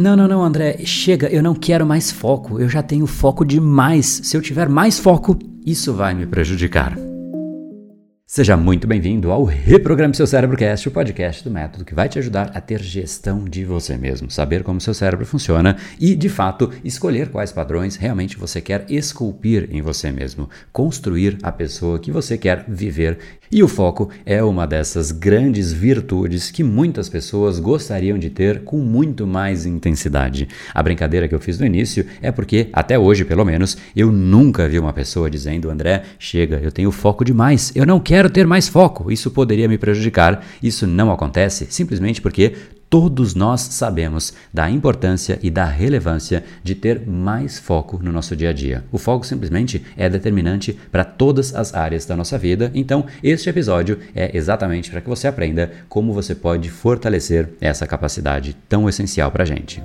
Não, não, não, André, chega, eu não quero mais foco, eu já tenho foco demais. Se eu tiver mais foco, isso vai me prejudicar. Seja muito bem-vindo ao Reprograme Seu Cérebro Cast, o podcast do método que vai te ajudar a ter gestão de você mesmo, saber como seu cérebro funciona e, de fato, escolher quais padrões realmente você quer esculpir em você mesmo, construir a pessoa que você quer viver. E o foco é uma dessas grandes virtudes que muitas pessoas gostariam de ter com muito mais intensidade. A brincadeira que eu fiz no início é porque, até hoje pelo menos, eu nunca vi uma pessoa dizendo: André, chega, eu tenho foco demais, eu não quero quero ter mais foco, isso poderia me prejudicar. Isso não acontece simplesmente porque todos nós sabemos da importância e da relevância de ter mais foco no nosso dia a dia. O foco simplesmente é determinante para todas as áreas da nossa vida. Então, este episódio é exatamente para que você aprenda como você pode fortalecer essa capacidade tão essencial para a gente.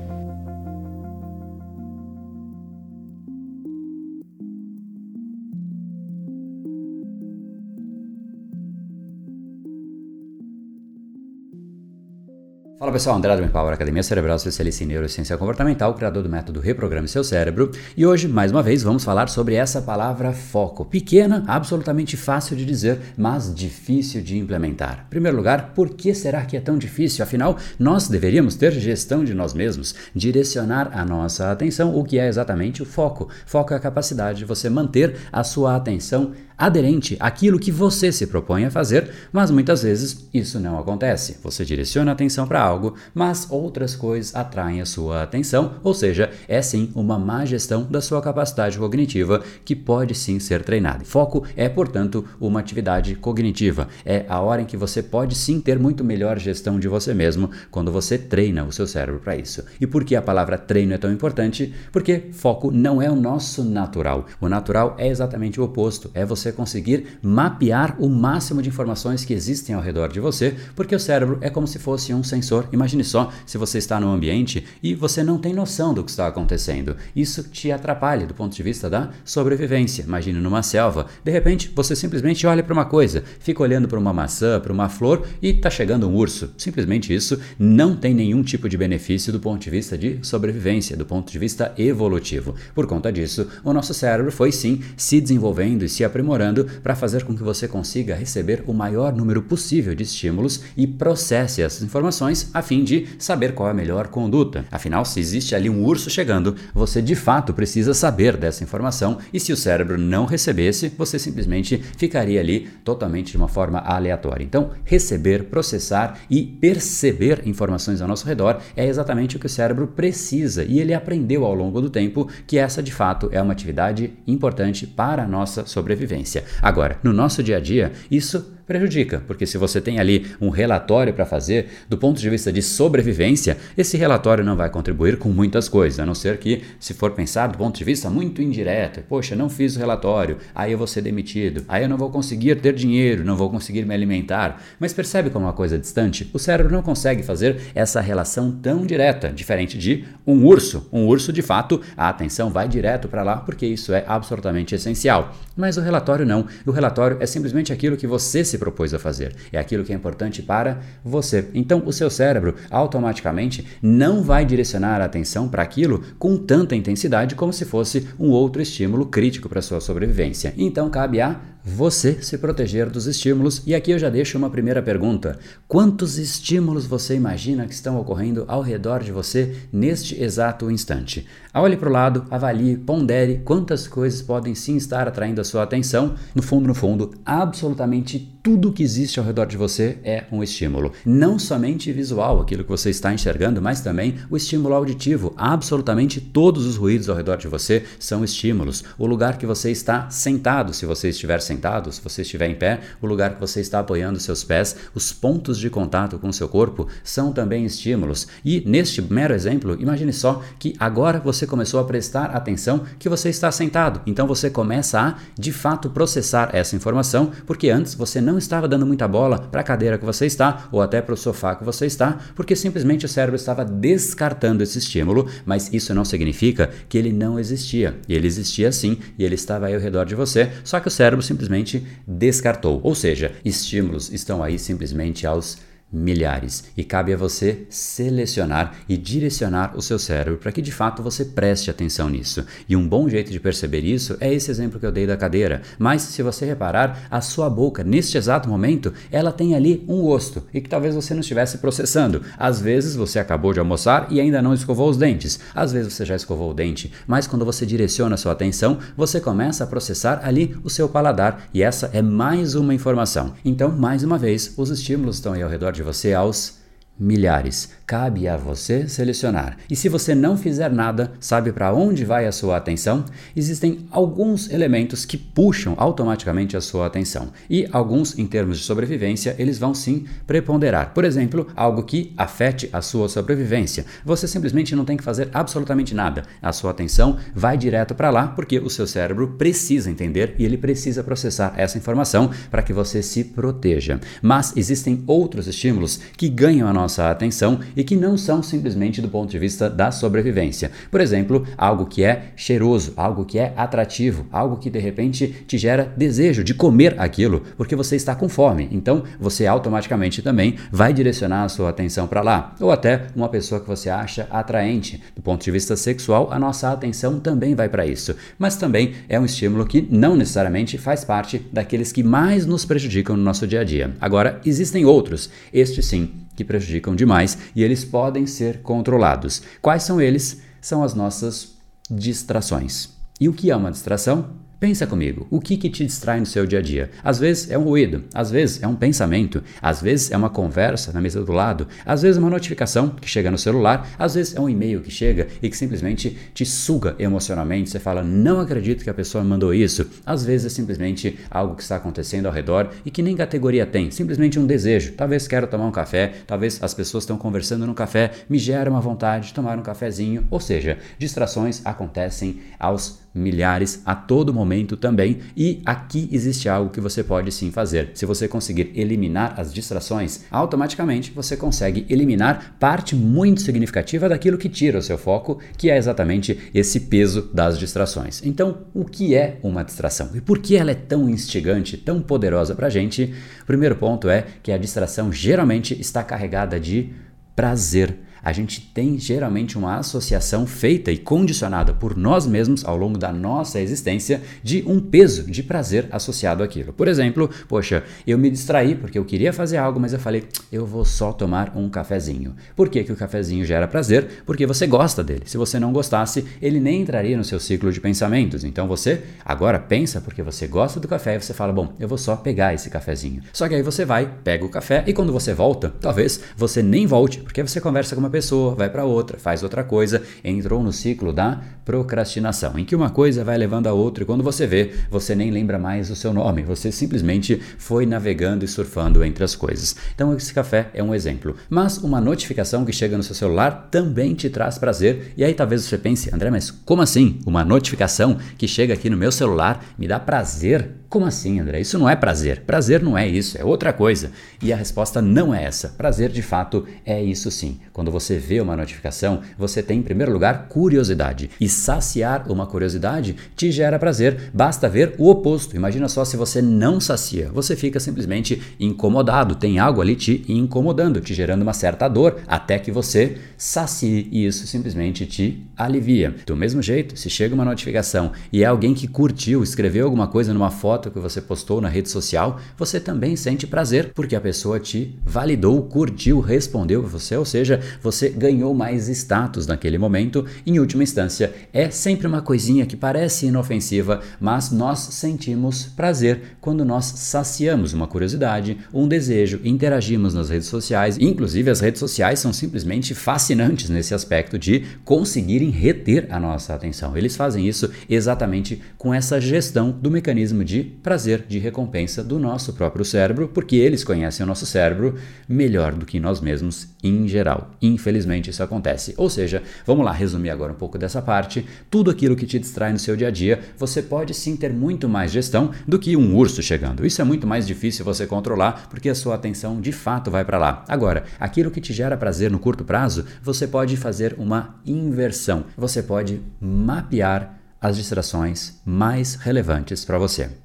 Pessoal, André do Power, Academia Cerebral, especialista em neurociência comportamental, criador do método Reprograme Seu Cérebro. E hoje, mais uma vez, vamos falar sobre essa palavra foco. Pequena, absolutamente fácil de dizer, mas difícil de implementar. Em primeiro lugar, por que será que é tão difícil? Afinal, nós deveríamos ter gestão de nós mesmos, direcionar a nossa atenção, o que é exatamente o foco. Foco é a capacidade de você manter a sua atenção aderente àquilo que você se propõe a fazer, mas muitas vezes isso não acontece. Você direciona a atenção para algo, mas outras coisas atraem a sua atenção, ou seja, é sim uma má gestão da sua capacidade cognitiva que pode sim ser treinada. Foco é, portanto, uma atividade cognitiva. É a hora em que você pode sim ter muito melhor gestão de você mesmo quando você treina o seu cérebro para isso. E por que a palavra treino é tão importante? Porque foco não é o nosso natural. O natural é exatamente o oposto. É você você conseguir mapear o máximo de informações que existem ao redor de você, porque o cérebro é como se fosse um sensor. Imagine só se você está num ambiente e você não tem noção do que está acontecendo. Isso te atrapalha do ponto de vista da sobrevivência. Imagine numa selva, de repente você simplesmente olha para uma coisa, fica olhando para uma maçã, para uma flor e está chegando um urso. Simplesmente isso não tem nenhum tipo de benefício do ponto de vista de sobrevivência, do ponto de vista evolutivo. Por conta disso, o nosso cérebro foi sim se desenvolvendo e se aprimorando para fazer com que você consiga receber o maior número possível de estímulos e processe essas informações a fim de saber qual é a melhor conduta. Afinal, se existe ali um urso chegando, você de fato precisa saber dessa informação e se o cérebro não recebesse, você simplesmente ficaria ali totalmente de uma forma aleatória. Então, receber, processar e perceber informações ao nosso redor é exatamente o que o cérebro precisa e ele aprendeu ao longo do tempo que essa de fato é uma atividade importante para a nossa sobrevivência. Agora, no nosso dia a dia, isso prejudica, porque se você tem ali um relatório para fazer, do ponto de vista de sobrevivência, esse relatório não vai contribuir com muitas coisas, a não ser que, se for pensar do ponto de vista muito indireto, poxa, não fiz o relatório, aí eu vou ser demitido, aí eu não vou conseguir ter dinheiro, não vou conseguir me alimentar. Mas percebe como é uma coisa distante? O cérebro não consegue fazer essa relação tão direta, diferente de um urso. Um urso, de fato, a atenção vai direto para lá, porque isso é absolutamente essencial. Mas o relatório não. O relatório é simplesmente aquilo que você se se propôs a fazer. É aquilo que é importante para você. Então, o seu cérebro automaticamente não vai direcionar a atenção para aquilo com tanta intensidade como se fosse um outro estímulo crítico para sua sobrevivência. Então, cabe a você se proteger dos estímulos. E aqui eu já deixo uma primeira pergunta: quantos estímulos você imagina que estão ocorrendo ao redor de você neste exato instante? Olhe para o lado, avalie, pondere quantas coisas podem sim estar atraindo a sua atenção. No fundo, no fundo, absolutamente tudo que existe ao redor de você é um estímulo. Não somente visual, aquilo que você está enxergando, mas também o estímulo auditivo. Absolutamente todos os ruídos ao redor de você são estímulos. O lugar que você está sentado, se você estiver sentado, sentado, se você estiver em pé, o lugar que você está apoiando seus pés, os pontos de contato com o seu corpo são também estímulos. E neste mero exemplo, imagine só que agora você começou a prestar atenção que você está sentado. Então você começa a, de fato, processar essa informação, porque antes você não estava dando muita bola para a cadeira que você está ou até para o sofá que você está, porque simplesmente o cérebro estava descartando esse estímulo, mas isso não significa que ele não existia. Ele existia sim, e ele estava aí ao redor de você, só que o cérebro simplesmente simplesmente descartou. Ou seja, estímulos estão aí simplesmente aos milhares. E cabe a você selecionar e direcionar o seu cérebro para que de fato você preste atenção nisso. E um bom jeito de perceber isso é esse exemplo que eu dei da cadeira. Mas se você reparar, a sua boca, neste exato momento, ela tem ali um gosto e que talvez você não estivesse processando. Às vezes você acabou de almoçar e ainda não escovou os dentes. Às vezes você já escovou o dente, mas quando você direciona a sua atenção, você começa a processar ali o seu paladar e essa é mais uma informação. Então, mais uma vez, os estímulos estão aí ao redor de você aos milhares. Cabe a você selecionar. E se você não fizer nada, sabe para onde vai a sua atenção? Existem alguns elementos que puxam automaticamente a sua atenção. E alguns, em termos de sobrevivência, eles vão sim preponderar. Por exemplo, algo que afete a sua sobrevivência. Você simplesmente não tem que fazer absolutamente nada. A sua atenção vai direto para lá porque o seu cérebro precisa entender e ele precisa processar essa informação para que você se proteja. Mas existem outros estímulos que ganham a nossa atenção e que não são simplesmente do ponto de vista da sobrevivência. Por exemplo, algo que é cheiroso, algo que é atrativo, algo que de repente te gera desejo de comer aquilo, porque você está com fome. Então, você automaticamente também vai direcionar a sua atenção para lá. Ou até uma pessoa que você acha atraente. Do ponto de vista sexual, a nossa atenção também vai para isso. Mas também é um estímulo que não necessariamente faz parte daqueles que mais nos prejudicam no nosso dia a dia. Agora, existem outros. Este sim que prejudicam demais e eles podem ser controlados. Quais são eles? São as nossas distrações. E o que é uma distração? Pensa comigo, o que, que te distrai no seu dia a dia? Às vezes é um ruído, às vezes é um pensamento, às vezes é uma conversa na mesa do lado, às vezes é uma notificação que chega no celular, às vezes é um e-mail que chega e que simplesmente te suga emocionalmente. Você fala, não acredito que a pessoa mandou isso. Às vezes é simplesmente algo que está acontecendo ao redor e que nem categoria tem, simplesmente um desejo. Talvez quero tomar um café, talvez as pessoas estão conversando no café, me gera uma vontade de tomar um cafezinho. Ou seja, distrações acontecem aos milhares a todo momento também, e aqui existe algo que você pode sim fazer. Se você conseguir eliminar as distrações, automaticamente você consegue eliminar parte muito significativa daquilo que tira o seu foco, que é exatamente esse peso das distrações. Então, o que é uma distração e por que ela é tão instigante, tão poderosa para a gente? O primeiro ponto é que a distração geralmente está carregada de prazer a gente tem geralmente uma associação feita e condicionada por nós mesmos ao longo da nossa existência de um peso de prazer associado àquilo. Por exemplo, poxa, eu me distraí porque eu queria fazer algo, mas eu falei, eu vou só tomar um cafezinho. Por que, que o cafezinho gera prazer? Porque você gosta dele. Se você não gostasse, ele nem entraria no seu ciclo de pensamentos. Então você agora pensa porque você gosta do café e você fala, bom, eu vou só pegar esse cafezinho. Só que aí você vai, pega o café e quando você volta, talvez você nem volte, porque você conversa com uma pessoa, vai para outra, faz outra coisa, entrou no ciclo da procrastinação, em que uma coisa vai levando a outra e quando você vê, você nem lembra mais o seu nome, você simplesmente foi navegando e surfando entre as coisas. Então esse café é um exemplo. Mas uma notificação que chega no seu celular também te traz prazer e aí talvez você pense, André, mas como assim? Uma notificação que chega aqui no meu celular me dá prazer? Como assim, André? Isso não é prazer. Prazer não é isso, é outra coisa. E a resposta não é essa. Prazer, de fato, é isso sim. Quando você vê uma notificação, você tem, em primeiro lugar, curiosidade. E saciar uma curiosidade te gera prazer. Basta ver o oposto. Imagina só se você não sacia. Você fica simplesmente incomodado. Tem algo ali te incomodando, te gerando uma certa dor, até que você sacie. E isso simplesmente te alivia. Do mesmo jeito, se chega uma notificação e é alguém que curtiu, escreveu alguma coisa numa foto, foto que você postou na rede social, você também sente prazer, porque a pessoa te validou, curtiu, respondeu você, ou seja, você ganhou mais status naquele momento. Em última instância, é sempre uma coisinha que parece inofensiva, mas nós sentimos prazer quando nós saciamos uma curiosidade, um desejo, interagimos nas redes sociais. Inclusive, as redes sociais são simplesmente fascinantes nesse aspecto de conseguirem reter a nossa atenção. Eles fazem isso exatamente com essa gestão do mecanismo de prazer de recompensa do nosso próprio cérebro, porque eles conhecem o nosso cérebro melhor do que nós mesmos em geral. Infelizmente isso acontece. Ou seja, vamos lá resumir agora um pouco dessa parte. Tudo aquilo que te distrai no seu dia a dia, você pode sim ter muito mais gestão do que um urso chegando. Isso é muito mais difícil você controlar, porque a sua atenção de fato vai para lá. Agora, aquilo que te gera prazer no curto prazo, você pode fazer uma inversão. Você pode mapear as distrações mais relevantes para você.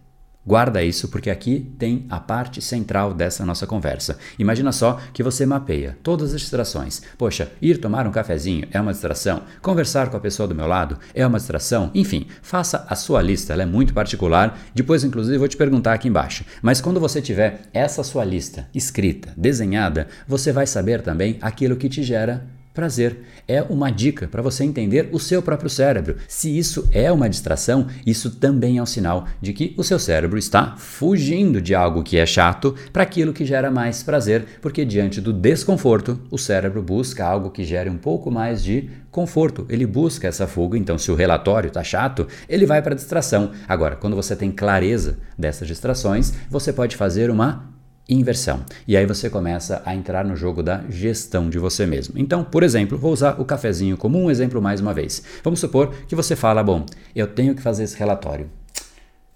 Guarda isso porque aqui tem a parte central dessa nossa conversa. Imagina só que você mapeia todas as distrações. Poxa, ir tomar um cafezinho é uma distração, conversar com a pessoa do meu lado é uma distração, enfim, faça a sua lista, ela é muito particular. Depois, inclusive, vou te perguntar aqui embaixo. Mas quando você tiver essa sua lista escrita, desenhada, você vai saber também aquilo que te gera prazer. É uma dica para você entender o seu próprio cérebro. Se isso é uma distração, isso também é um sinal de que o seu cérebro está fugindo de algo que é chato para aquilo que gera mais prazer, porque diante do desconforto, o cérebro busca algo que gere um pouco mais de conforto. Ele busca essa fuga, então se o relatório está chato, ele vai para a distração. Agora, quando você tem clareza dessas distrações, você pode fazer uma inversão. E aí você começa a entrar no jogo da gestão de você mesmo. Então, por exemplo, vou usar o cafezinho como um exemplo mais uma vez. Vamos supor que você fala: bom, eu tenho que fazer esse relatório.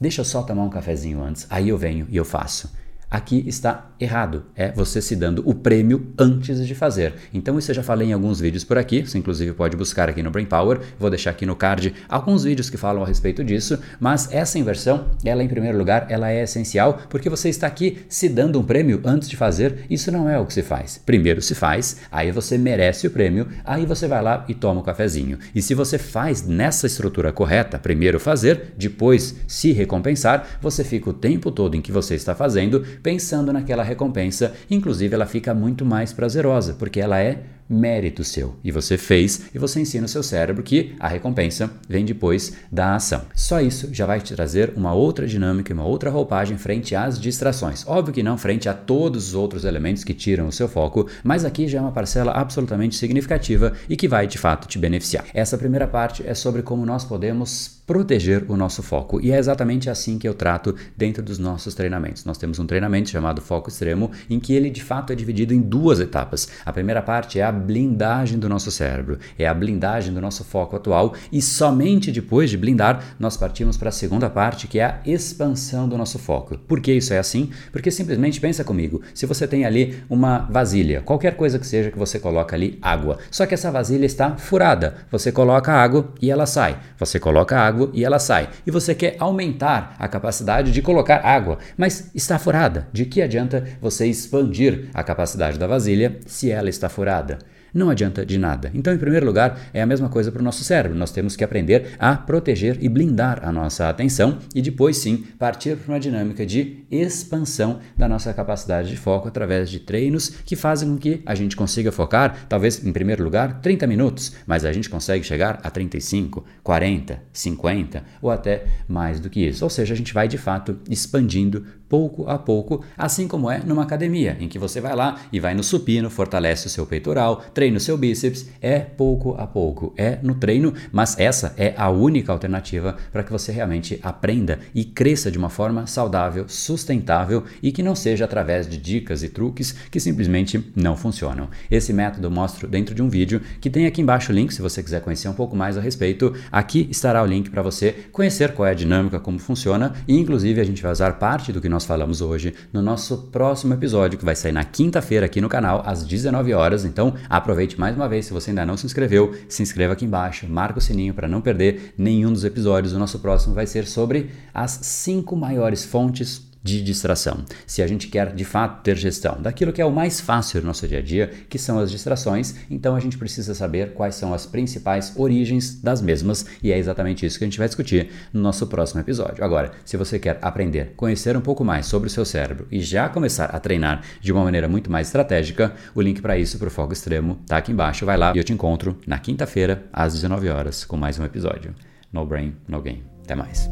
Deixa eu só tomar um cafezinho antes, aí eu venho e eu faço. Aqui está errado, é você se dando o prêmio antes de fazer. Então isso eu já falei em alguns vídeos por aqui, você inclusive pode buscar aqui no Brain Power, vou deixar aqui no card alguns vídeos que falam a respeito disso, mas essa inversão, ela em primeiro lugar, ela é essencial porque você está aqui se dando um prêmio antes de fazer, isso não é o que se faz. Primeiro se faz, aí você merece o prêmio, aí você vai lá e toma o um cafezinho. E se você faz nessa estrutura correta, primeiro fazer, depois se recompensar, você fica o tempo todo em que você está fazendo pensando naquela recompensa, inclusive ela fica muito mais prazerosa, porque ela é mérito seu. E você fez e você ensina o seu cérebro que a recompensa vem depois da ação. Só isso já vai te trazer uma outra dinâmica, uma outra roupagem frente às distrações. Óbvio que não frente a todos os outros elementos que tiram o seu foco, mas aqui já é uma parcela absolutamente significativa e que vai de fato te beneficiar. Essa primeira parte é sobre como nós podemos proteger o nosso foco. E é exatamente assim que eu trato dentro dos nossos treinamentos. Nós temos um treinamento chamado Foco Extremo, em que ele de fato é dividido em duas etapas. A primeira parte é a blindagem do nosso cérebro, é a blindagem do nosso foco atual e somente depois de blindar nós partimos para a segunda parte, que é a expansão do nosso foco. Por que isso é assim? Porque simplesmente pensa comigo, se você tem ali uma vasilha, qualquer coisa que seja que você coloca ali água, só que essa vasilha está furada, você coloca água e ela sai, você coloca água e ela sai, e você quer aumentar a capacidade de colocar água, mas está furada. De que adianta você expandir a capacidade da vasilha se ela está furada? Não adianta de nada. Então, em primeiro lugar, é a mesma coisa para o nosso cérebro. Nós temos que aprender a proteger e blindar a nossa atenção e depois sim partir para uma dinâmica de expansão da nossa capacidade de foco através de treinos que fazem com que a gente consiga focar, talvez em primeiro lugar, 30 minutos, mas a gente consegue chegar a 35, 40, 50 ou até mais do que isso. Ou seja, a gente vai de fato expandindo pouco a pouco, assim como é numa academia, em que você vai lá e vai no supino, fortalece o seu peitoral, treina o seu bíceps, é pouco a pouco, é no treino, mas essa é a única alternativa para que você realmente aprenda e cresça de uma forma saudável, sustentável e que não seja através de dicas e truques que simplesmente não funcionam. Esse método eu mostro dentro de um vídeo que tem aqui embaixo o link se você quiser conhecer um pouco mais a respeito. Aqui estará o link para você conhecer qual é a dinâmica, como funciona e inclusive a gente vai usar parte do que nós falamos hoje no nosso próximo episódio, que vai sair na quinta-feira aqui no canal, às 19 horas. Então, aproveite mais uma vez, se você ainda não se inscreveu, se inscreva aqui embaixo, marca o sininho para não perder nenhum dos episódios. O nosso próximo vai ser sobre as cinco maiores fontes de distração. Se a gente quer de fato ter gestão daquilo que é o mais fácil no nosso dia a dia, que são as distrações, então a gente precisa saber quais são as principais origens das mesmas e é exatamente isso que a gente vai discutir no nosso próximo episódio. Agora, se você quer aprender, conhecer um pouco mais sobre o seu cérebro e já começar a treinar de uma maneira muito mais estratégica, o link para isso para o foco extremo está aqui embaixo. Vai lá e eu te encontro na quinta-feira às 19 horas com mais um episódio. No brain, no game. Até mais.